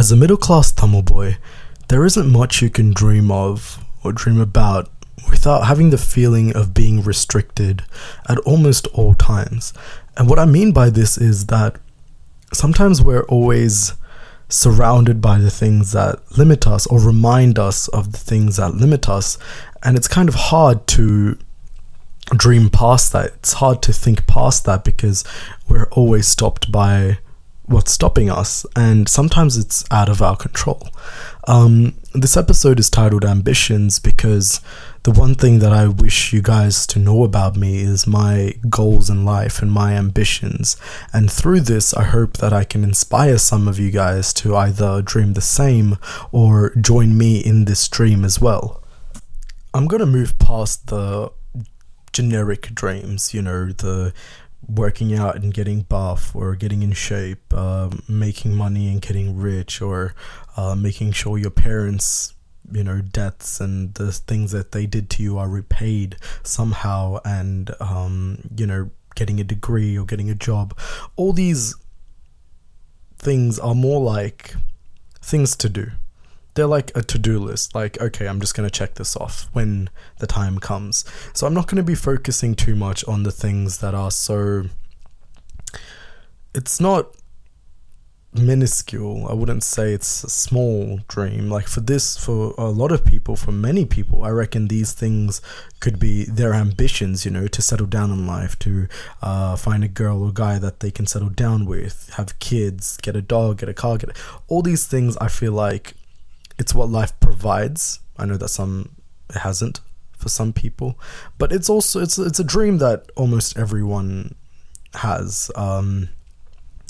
As a middle class Tamil boy, there isn't much you can dream of or dream about without having the feeling of being restricted at almost all times. And what I mean by this is that sometimes we're always surrounded by the things that limit us or remind us of the things that limit us. And it's kind of hard to dream past that. It's hard to think past that because we're always stopped by what's stopping us, and sometimes it's out of our control. Um, this episode is titled Ambitions because the one thing that I wish you guys to know about me is my goals in life and my ambitions. And through this, I hope that I can inspire some of you guys to either dream the same or join me in this dream as well. I'm going to move past the generic dreams, you know, the working out and getting buff or getting in shape, uh, making money and getting rich, or uh, making sure your parents, you know, debts and the things that they did to you are repaid somehow, and um, you know, getting a degree or getting a job. All these things are more like things to do they're like a to-do list like okay i'm just going to check this off when the time comes. So i'm not going to be focusing too much on the things that are so it's not minuscule. I wouldn't say it's a small dream. Like for this for a lot of people for many people i reckon these things could be their ambitions you know to settle down in life to uh, find a girl or guy that they can settle down with have kids get a dog get a car get a, all these things i feel like it's what life provides. I know that some it hasn't for some people, but it's also it's it's a dream that almost everyone has. Um,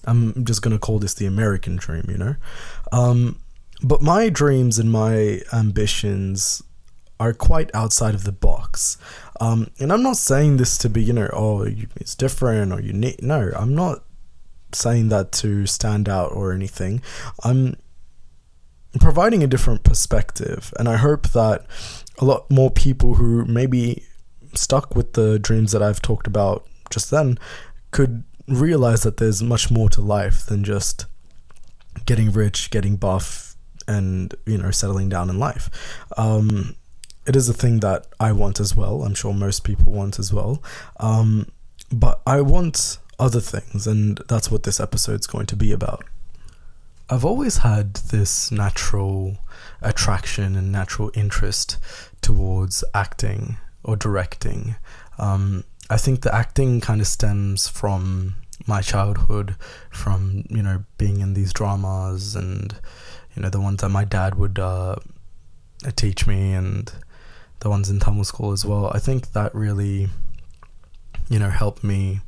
I'm just gonna call this the American dream, you know. Um, but my dreams and my ambitions are quite outside of the box. Um, and I'm not saying this to be, you know, oh, it's different or unique. No, I'm not saying that to stand out or anything. I'm providing a different perspective. And I hope that a lot more people who maybe stuck with the dreams that I've talked about just then could realize that there's much more to life than just getting rich, getting buff, and you know settling down in life. Um, it is a thing that I want as well. I'm sure most people want as well. Um, but I want other things, and that's what this episode's going to be about. I've always had this natural attraction and natural interest towards acting or directing. Um, I think the acting kind of stems from my childhood, from you know being in these dramas and you know the ones that my dad would uh, teach me and the ones in Tamil school as well. I think that really you know helped me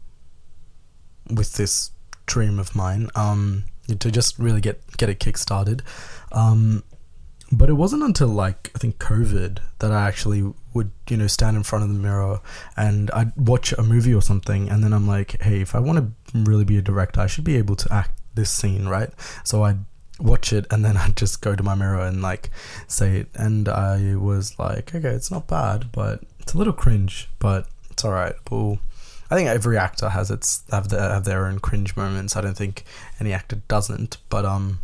with this dream of mine. Um, to just really get get it kick started. Um, but it wasn't until like I think COVID that I actually would you know stand in front of the mirror and I'd watch a movie or something, and then I'm like, hey, if I want to really be a director, I should be able to act this scene, right? So I'd watch it and then I'd just go to my mirror and like say it, and I was like, okay, it's not bad, but it's a little cringe, but it's all right. We'll I think every actor has its have their have their own cringe moments. I don't think any actor doesn't, but um,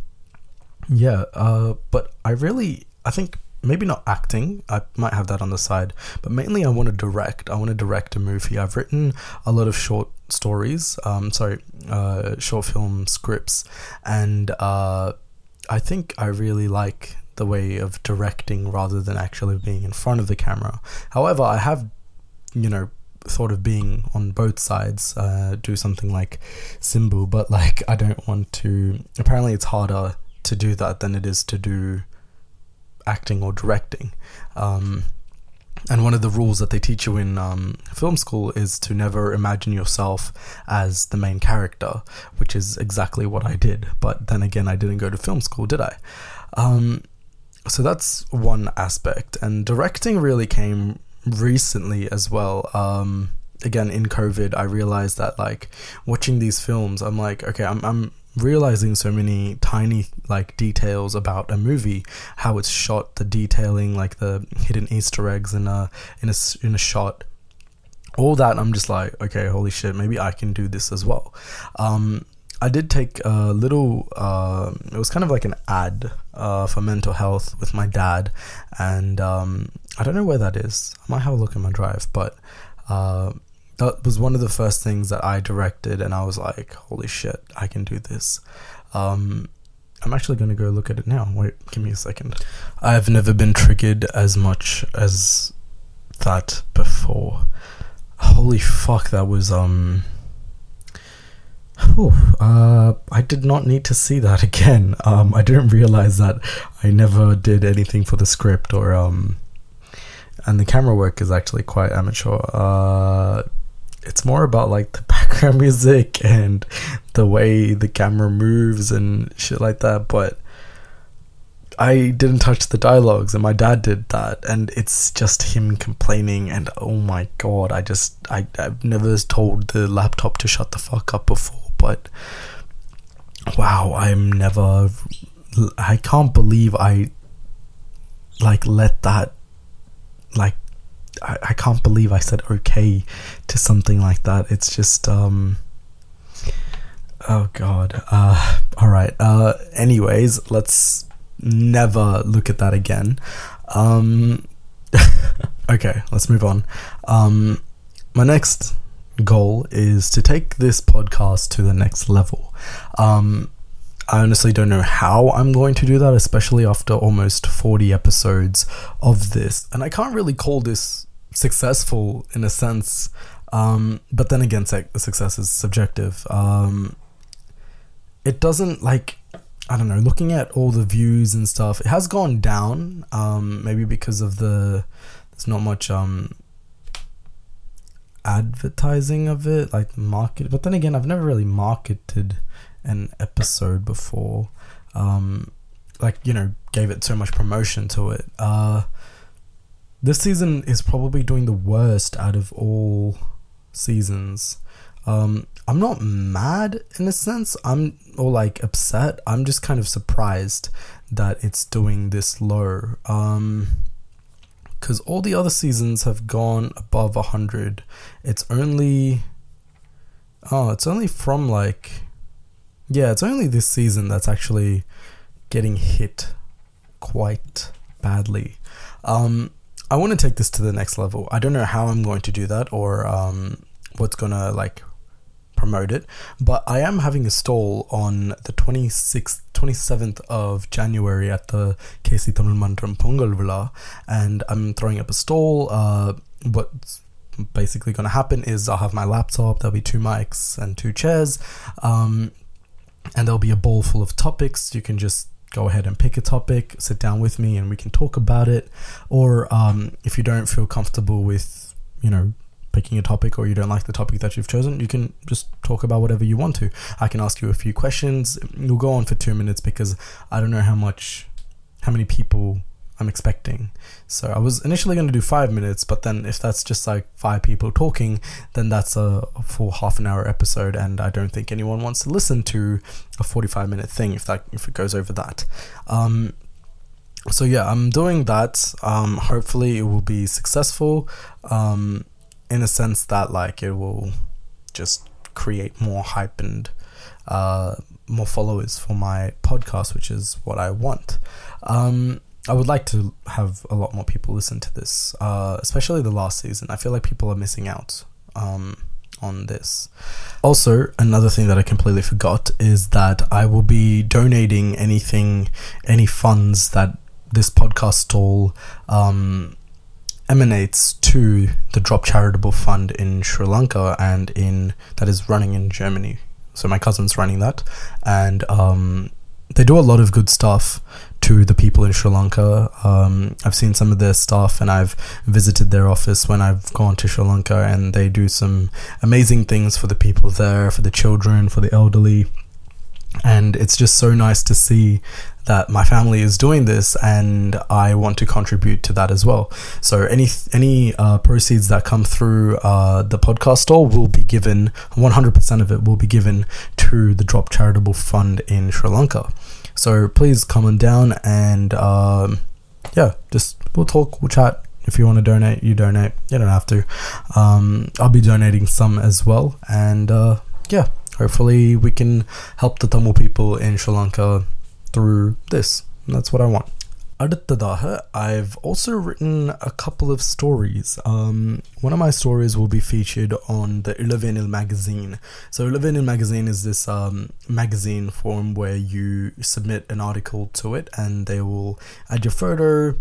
yeah. Uh, but I really I think maybe not acting. I might have that on the side, but mainly I want to direct. I want to direct a movie. I've written a lot of short stories. Um, sorry, uh, short film scripts, and uh, I think I really like the way of directing rather than actually being in front of the camera. However, I have, you know, thought of being on both sides, uh, do something like Simbu, but like I don't want to. Apparently, it's harder to do that than it is to do acting or directing. Um, and one of the rules that they teach you in um, film school is to never imagine yourself as the main character, which is exactly what I did. But then again, I didn't go to film school, did I? Um, so that's one aspect. And directing really came recently as well. Um, again, in COVID, I realized that like watching these films, I'm like, okay, I'm, I'm realizing so many tiny like details about a movie, how it's shot, the detailing, like the hidden Easter eggs in a in a in a shot. All that I'm just like, okay, holy shit, maybe I can do this as well. Um, I did take a little. Uh, it was kind of like an ad uh, for mental health with my dad, and um, I don't know where that is. I might have a look in my drive, but uh, that was one of the first things that I directed, and I was like, "Holy shit, I can do this." Um, I'm actually going to go look at it now. Wait, give me a second. I've never been triggered as much as that before. Holy fuck, that was um. Whew, uh, I did not need to see that again. Um, I didn't realize that I never did anything for the script or um, and the camera work is actually quite amateur. Uh, it's more about like the background music and the way the camera moves and shit like that. But I didn't touch the dialogues, and my dad did that, and it's just him complaining. And oh my god, I just I I've never told the laptop to shut the fuck up before, but wow, I'm never. I can't believe I like let that like I, I can't believe I said okay to something like that. It's just um oh god. Uh all right. Uh anyways, let's never look at that again. Um okay, let's move on. Um my next goal is to take this podcast to the next level. Um I honestly don't know how I'm going to do that, especially after almost 40 episodes of this. And I can't really call this successful in a sense. Um, but then again, success is subjective. Um, it doesn't like, I don't know, looking at all the views and stuff, it has gone down. Um, maybe because of the, there's not much, um, advertising of it, like market. But then again, I've never really marketed an episode before. Um, like you know, gave it so much promotion to it. Uh, this season is probably doing the worst out of all seasons. Um, I'm not mad in a sense. I'm or like upset. I'm just kind of surprised that it's doing this low. Um, because all the other seasons have gone above a hundred. It's only oh, it's only from like yeah, it's only this season that's actually getting hit quite badly. Um, I want to take this to the next level. I don't know how I'm going to do that or um, what's gonna like promote it, but I am having a stall on the 26th, 27th of January at the Casey Tamil Mandram Pongal Vizha, and I'm throwing up a stall. Uh, what's basically going to happen is I'll have my laptop, there'll be two mics and two chairs. Um, and there'll be a bowl full of topics. You can just go ahead and pick a topic, sit down with me, and we can talk about it. Or um, if you don't feel comfortable with, you know, picking a topic or you don't like the topic that you've chosen, you can just talk about whatever you want to. I can ask you a few questions. We'll go on for two minutes because I don't know how much, how many people I'm expecting. So I was initially going to do five minutes, but then if that's just like five people talking, then that's a full half an hour episode, and I don't think anyone wants to listen to a 45 minute thing if that if it goes over that. Um, so yeah, I'm doing that. Um, hopefully, it will be successful. Um, in a sense that like it will just create more hype and uh, more followers for my podcast, which is what I want. Um, I would like to have a lot more people listen to this, uh, especially the last season. I feel like people are missing out um, on this. Also, another thing that I completely forgot is that I will be donating anything, any funds that this podcast stall um, emanates to the Drop Charitable Fund in Sri Lanka and in that is running in Germany. So my cousin's running that, and um, they do a lot of good stuff to the people in Sri Lanka. Um, I've seen some of their stuff and I've visited their office when I've gone to Sri Lanka, and they do some amazing things for the people there, for the children, for the elderly. And it's just so nice to see that my family is doing this, and I want to contribute to that as well. So any any uh, proceeds that come through uh, the podcast store will be given. One hundred percent of it will be given to the Drop Charitable Fund in Sri Lanka. So please come on down and um, yeah, just we'll talk, we'll chat. If you want to donate, you donate. You don't have to. Um, I'll be donating some as well, and uh, yeah, hopefully we can help the Tamil people in Sri Lanka through this. And that's what I want. அடுத்ததாக, I've also written a couple of stories. Um, one of my stories will be featured on the Ilavenil magazine. So, Ilavenil magazine is this um, magazine form where you submit an article to it and they will add your photo,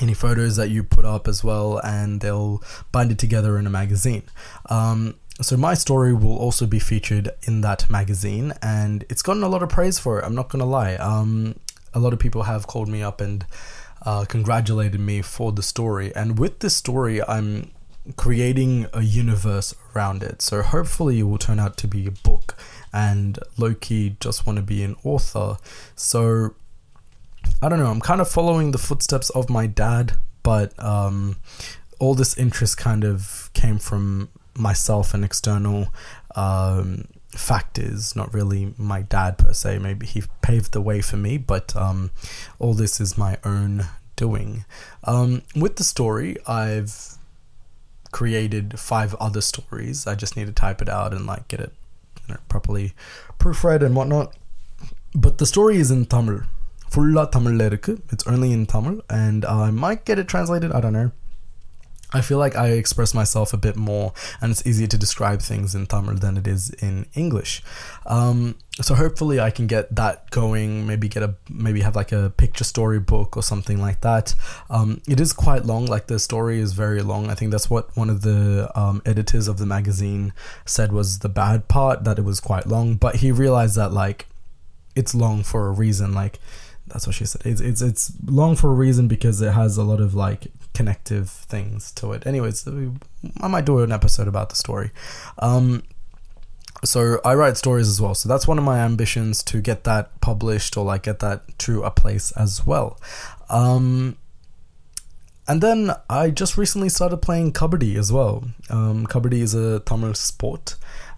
any photos that you put up as well, and they'll bind it together in a magazine. Um, so my story will also be featured in that magazine, and it's gotten a lot of praise for it. I'm not gonna lie. Um, a lot of people have called me up and uh, congratulated me for the story. And with this story, I'm creating a universe around it. So hopefully, it will turn out to be a book. And Loki just want to be an author. So I don't know. I'm kind of following the footsteps of my dad, but um, all this interest kind of came from myself and external um, factors, not really my dad per se. Maybe he paved the way for me, but um, all this is my own doing. Um, with the story, I've created five other stories. I just need to type it out and like get it you know, properly proofread and whatnot. But the story is in Tamil. Fulla Tamil It's only in Tamil, and I might get it translated. I don't know. I feel like I express myself a bit more, and it's easier to describe things in Tamil than it is in English. Um, so hopefully, I can get that going. Maybe get a maybe have like a picture story book or something like that. Um, it is quite long. Like the story is very long. I think that's what one of the um, editors of the magazine said was the bad part that it was quite long. But he realized that like it's long for a reason. Like that's what she said. It's it's it's long for a reason because it has a lot of like connective things to it. Anyways, I might do an episode about the story. Um, so I write stories as well. So that's one of my ambitions to get that published or like get that to a place as well. Um, and then I just recently started playing kabaddi as well. Um, kabaddi is a Tamil sport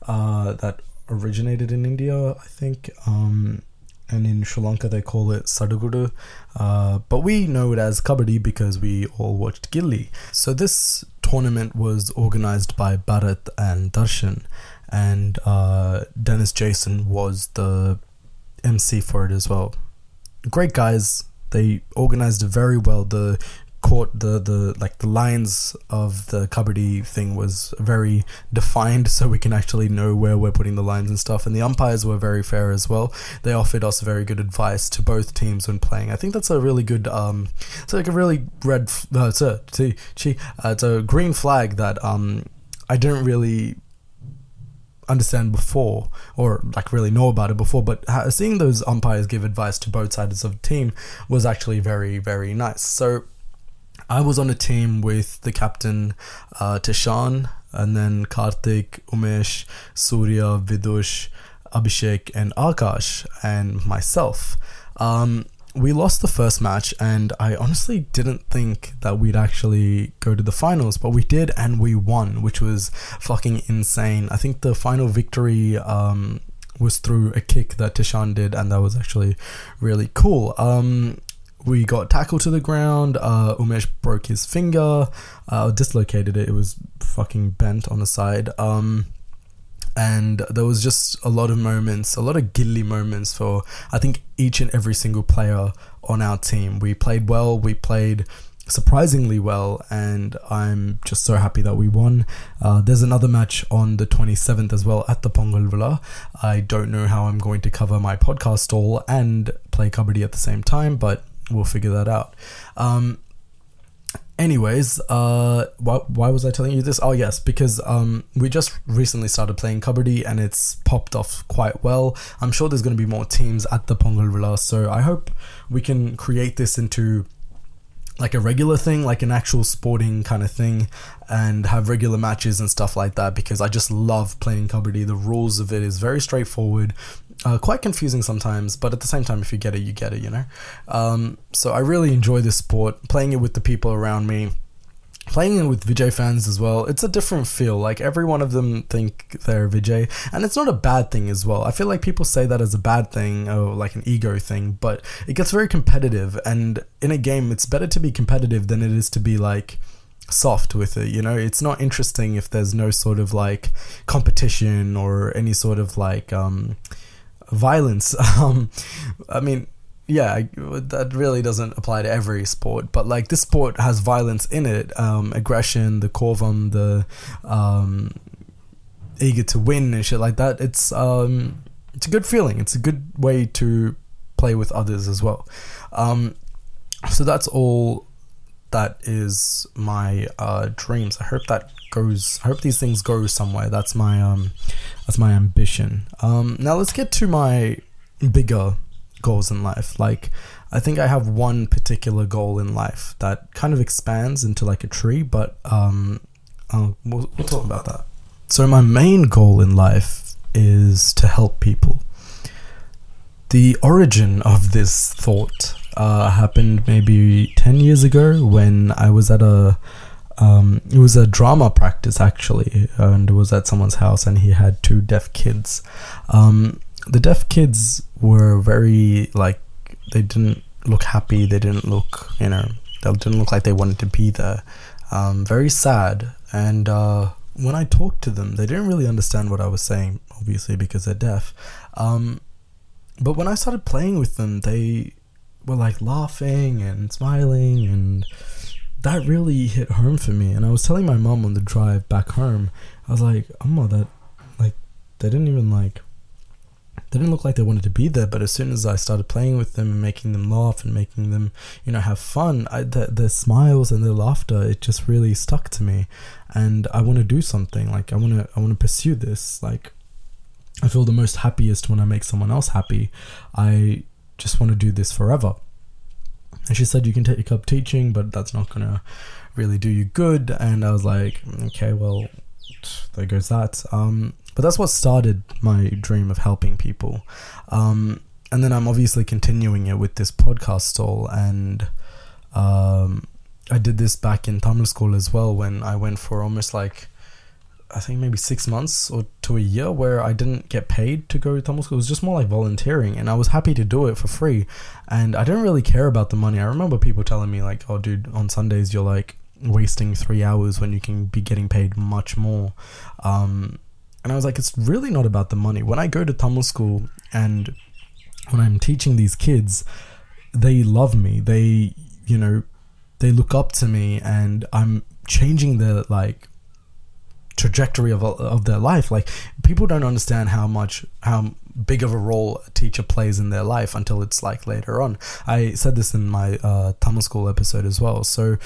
uh, that originated in India, I think. Um, and in Sri Lanka they call it Sadugudu, uh, but we know it as Kabaddi because we all watched Ghilli. So this tournament was organized by Bharat and Darshan, and uh, Dennis Jason was the MC for it as well. Great guys. They organized it very well. The court the the like the lines of the kabaddi thing was very defined so we can actually know where we're putting the lines and stuff. And the umpires were very fair as well. They offered us very good advice to both teams when playing. I think that's a really good um it's like a really red uh, it's a uh, it's a green flag that um i didn't really understand before or like really know about it before but seeing those umpires give advice to both sides of the team was actually very very nice. So I was on a team with the captain uh, Tishan and then Karthik, Umesh, Surya, Vidush, Abhishek, and Akash, and myself. Um, we lost the first match, and I honestly didn't think that we'd actually go to the finals, but we did, and we won, which was fucking insane. I think the final victory um, was through a kick that Tishan did, and that was actually really cool. Um, we got tackled to the ground. Uh, Umesh broke his finger, uh, dislocated it. It was fucking bent on the side. Um, and there was just a lot of moments, a lot of ghilli moments for I think each and every single player on our team. We played well. We played surprisingly well, and I'm just so happy that we won. Uh, there's another match on the 27th as well at the Pongal Vizha. I don't know how I'm going to cover my podcast stall and play kabaddi at the same time, but we'll figure that out. Um, anyways, uh, why, why was I telling you this? Oh, yes, because um, we just recently started playing Kabaddi and it's popped off quite well. I'm sure there's going to be more teams at the Pongal Vizha, so I hope we can create this into like a regular thing, like an actual sporting kind of thing, and have regular matches and stuff like that because I just love playing Kabaddi. The rules of it is very straightforward uh, quite confusing sometimes, but at the same time, if you get it, you get it, you know? Um, so I really enjoy this sport, playing it with the people around me, playing it with Vijay fans as well. It's a different feel. Like every one of them think they're Vijay, and it's not a bad thing as well. I feel like people say that as a bad thing or like an ego thing, but it gets very competitive. And in a game, it's better to be competitive than it is to be like soft with it you know it's not interesting if there's no sort of like competition or any sort of like um violence. Um i mean yeah that really doesn't apply to every sport but like this sport has violence in it. Um aggression the corvum, the um eager to win and shit like that. It's um it's a good feeling. It's a good way to play with others as well. Um so that's all that is my uh, dreams. I hope that goes. I hope these things go somewhere. That's my um, that's my ambition. Um, now let's get to my bigger goals in life. Like, I think I have one particular goal in life that kind of expands into like a tree, but um, I'll, we'll, we'll talk about that. So my main goal in life is to help people. The origin of this thought uh, happened maybe 10 years ago when I was at a um, it was a drama practice actually and it was at someone's house and he had two deaf kids. Um, the deaf kids were very like they didn't look happy they didn't look you know they didn't look like they wanted to be there. Um, very sad and uh, when I talked to them they didn't really understand what I was saying obviously because they're deaf. Um, but when I started playing with them they were like laughing and smiling and that really hit home for me. And i was telling my mom on the drive back home i was like oh that like they didn't even like they didn't look like they wanted to be there but as soon as i started playing with them and making them laugh and making them you know have fun I, the, their smiles and their laughter it just really stuck to me. And i want to do something like i want to i want to pursue this like i feel the most happiest when i make someone else happy. I just want to do this forever. And she said, You can take up teaching, but that's not going to really do you good. And I was like, Okay, well, there goes that. Um, but that's what started my dream of helping people. Um, and then I'm obviously continuing it with this podcast stall. And um, I did this back in Tamil school as well when I went for almost like I think maybe six months or to a year where I didn't get paid to go to Tamil school. It was just more like volunteering, and I was happy to do it for free. And I didn't really care about the money. I remember people telling me like, "Oh, dude, on Sundays you're like wasting three hours when you can be getting paid much more." Um, and I was like, "It's really not about the money." When I go to Tamil school and when I'm teaching these kids, they love me. They, you know, they look up to me, and I'm changing their like trajectory of, of their life. Like people don't understand how much how big of a role a teacher plays in their life until it's like later on. I said this in my uh, tamil school episode as well. So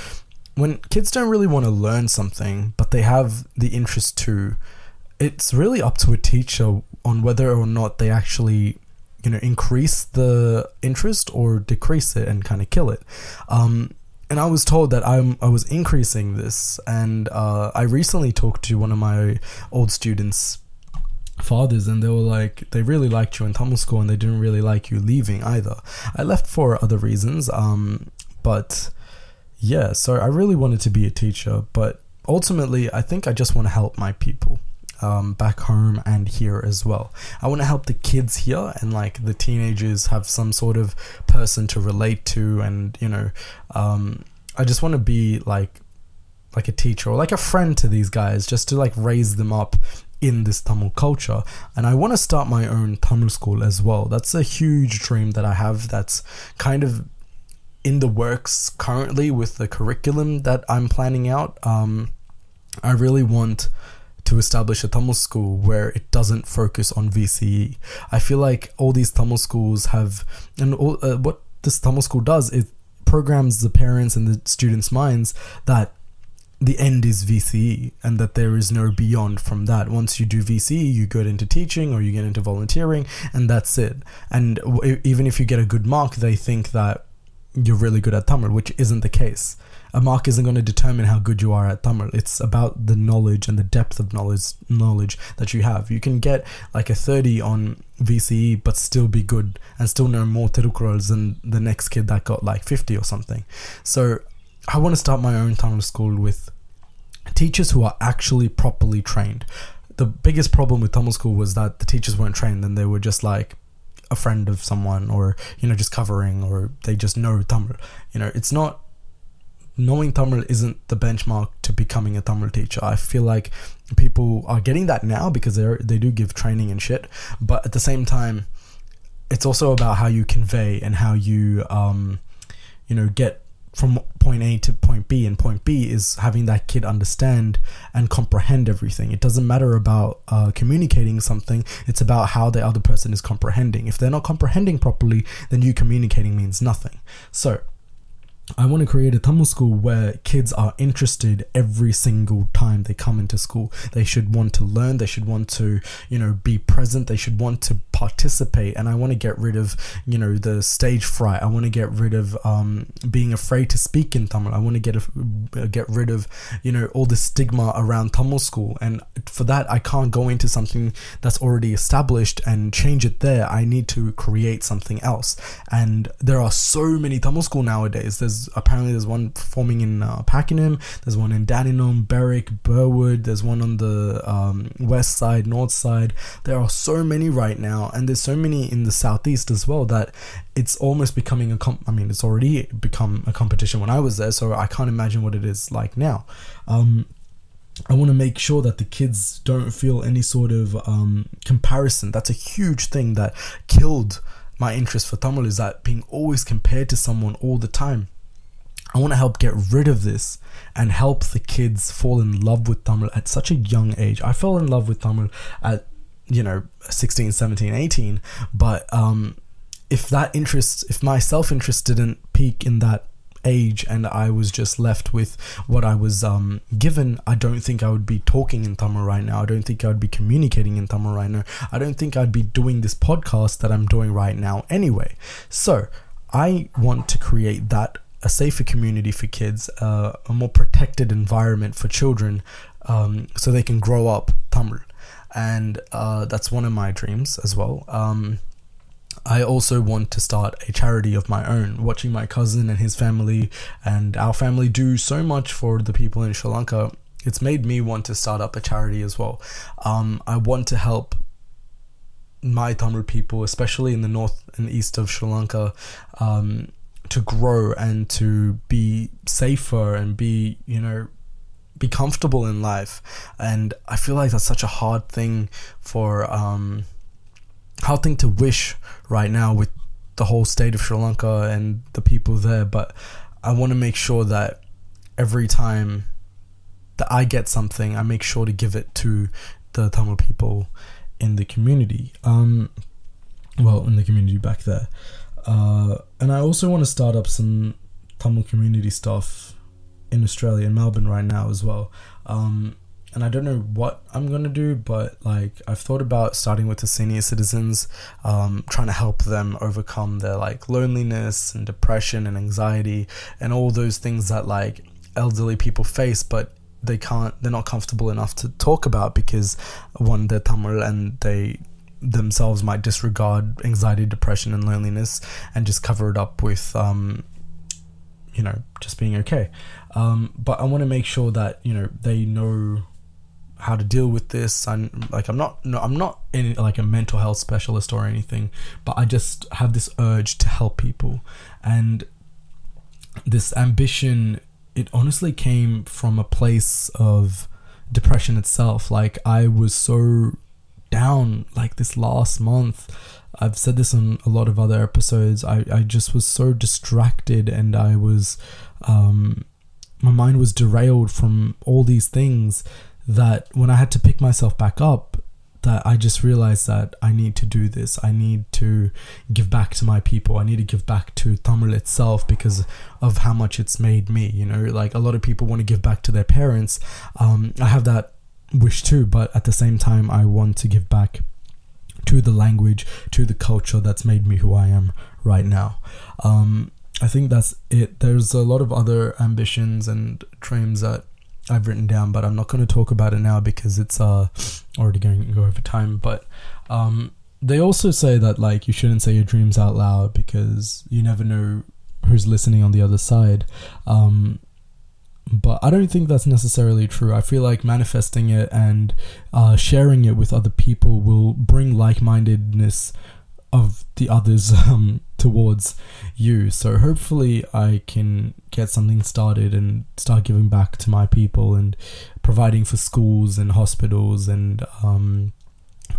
when kids don't really want to learn something but they have the interest to it's really up to a teacher on whether or not they actually you know increase the interest or decrease it and kind of kill it. Um, and I was told that I'm I was increasing this, and uh, I recently talked to one of my old students' fathers, and they were like they really liked you in Tamil school, and they didn't really like you leaving either. I left for other reasons, um, but yeah, so I really wanted to be a teacher, but ultimately, I think I just want to help my people um, back home and here as well. I want to help the kids here and like the teenagers have some sort of person to relate to, and you know, um, I just want to be like like a teacher or like a friend to these guys, just to like raise them up in this Tamil culture. And I want to start my own Tamil school as well. That's a huge dream that I have. That's kind of in the works currently with the curriculum that I'm planning out. Um, I really want to establish a Tamil school where it doesn't focus on VCE. I feel like all these Tamil schools have, and all, uh, what this Tamil school does, is programs the parents and the students' minds that the end is VCE and that there is no beyond from that. Once you do VCE, you get into teaching or you get into volunteering, and that's it. And w- even if you get a good mark, they think that you're really good at Tamil, which isn't the case a mark isn't going to determine how good you are at Tamil. It's about the knowledge and the depth of knowledge knowledge that you have. You can get like a 30 on VCE but still be good and still know more Tirukurals than the next kid that got like 50 or something. So I want to start my own Tamil school with teachers who are actually properly trained. The biggest problem with Tamil school was that the teachers weren't trained and they were just like a friend of someone or you know just covering or they just know Tamil. You know, it's not knowing Tamil isn't the benchmark to becoming a Tamil teacher. I feel like people are getting that now because they they do give training and shit, but at the same time, it's also about how you convey and how you um, you know get from point A to point B, and point B is having that kid understand and comprehend everything. It doesn't matter about uh, communicating something, it's about how the other person is comprehending. If they're not comprehending properly, then you communicating means nothing. So, I want to create a Tamil school where kids are interested every single time they come into school. They should want to learn, they should want to, you know, be present, they should want to participate. And I want to get rid of, you know, the stage fright. I want to get rid of um, being afraid to speak in Tamil. I want to get a, get rid of, you know, all the stigma around Tamil school. And for that, I can't go into something that's already established and change it there. I need to create something else. And there are so many Tamil school nowadays. There's there's apparently there's one forming in uh, Pakenham. There's one in Dandenong, Berwick, Burwood. There's one on the um, west side, north side. There are so many right now, and there's so many in the southeast as well that it's almost becoming a comp. I mean, it's already become a competition when I was there, so I can't imagine what it is like now. Um, I want to make sure that the kids don't feel any sort of um, comparison. That's a huge thing that killed my interest for Tamil is that being always compared to someone all the time. I want to help get rid of this and help the kids fall in love with Tamil at such a young age. I fell in love with Tamil at, you know, 16, 17, 18. But um, if that interest, if my self interest didn't peak in that age and I was just left with what I was um, given, I don't think I would be talking in Tamil right now. I don't think I would be communicating in Tamil right now. I don't think I'd be doing this podcast that I'm doing right now anyway. So I want to create that a safer community for kids, uh, a more protected environment for children, um, so they can grow up Tamil, and uh, that's one of my dreams as well. Um, I also want to start a charity of my own. Watching my cousin and his family and our family do so much for the people in Sri Lanka, it's made me want to start up a charity as well. Um, I want to help my Tamil people, especially in the north and east of Sri Lanka, um, to grow and to be safer and be you know be comfortable in life. And i feel like that's such a hard thing for um hard thing to wish right now with the whole state of sri lanka and the people there. But i want to make sure that every time that i get something i make sure to give it to the tamil people in the community. Um well in the community back there uh, and I also want to start up some Tamil community stuff in Australia, in Melbourne right now as well. Um, and I don't know what I'm gonna do, but like I've thought about starting with the senior citizens, um, trying to help them overcome their like loneliness and depression and anxiety and all those things that like elderly people face, but they can't, they're not comfortable enough to talk about because one, they're Tamil and they themselves might disregard anxiety, depression, and loneliness and just cover it up with, um, you know, just being okay. Um, but I want to make sure that you know they know how to deal with this. I'm like I'm not no I'm not in like a mental health specialist or anything, but I just have this urge to help people and this ambition it honestly came from a place of depression itself like I was so down like this last month. I've said this on a lot of other episodes. I, I just was so distracted and I was, um, my mind was derailed from all these things that when I had to pick myself back up, that I just realized that I need to do this. I need to give back to my people. I need to give back to Tamil itself because of how much it's made me. You know, like a lot of people want to give back to their parents. Um, I have that wish to, but at the same time, I want to give back to the language, to the culture that's made me who I am right now. Um, I think that's it. There's a lot of other ambitions and dreams that I've written down, but I'm not going to talk about it now because it's uh, already going to go over time. But um, they also say that like you shouldn't say your dreams out loud because you never know who's listening on the other side. Um, but I don't think that's necessarily true. I feel like manifesting it and uh, sharing it with other people will bring like mindedness of the others um, towards you. So hopefully, I can get something started and start giving back to my people and providing for schools and hospitals and um,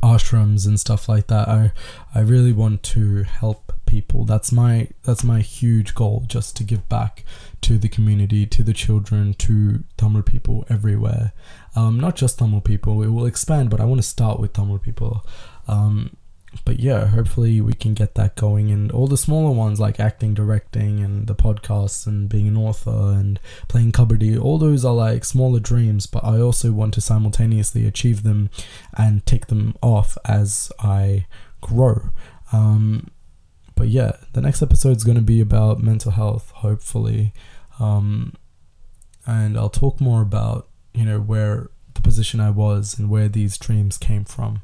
ashrams and stuff like that. I I really want to help people. That's my that's my huge goal, just to give back to the community, to the children, to Tamil people everywhere. Um, not just Tamil people. It will expand, but I want to start with Tamil people. Um, but yeah, hopefully we can get that going. And all the smaller ones like acting, directing, and the podcasts, and being an author, and playing kabaddi, all those are like smaller dreams. But I also want to simultaneously achieve them and tick them off as I grow. Um, but yeah, the next episode is going to be about mental health, hopefully. Um, and I'll talk more about, you know, where the position I was and where these dreams came from.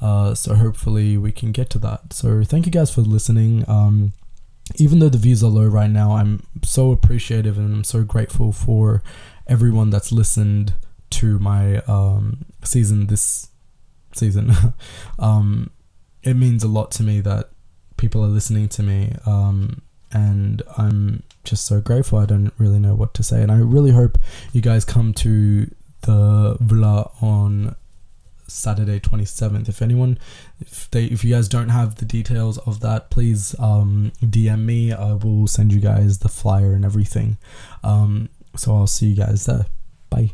Uh, so hopefully we can get to that. So thank you guys for listening. Um, even though the views are low right now, I'm so appreciative and I'm so grateful for everyone that's listened to my um, season this season. um, it means a lot to me that people are listening to me, um, and I'm just so grateful. I don't really know what to say, and I really hope you guys come to the villa on Saturday 27th. If anyone, if they, if you guys don't have the details of that, please um, DM me. I will send you guys the flyer and everything. Um, so I'll see you guys there. Bye.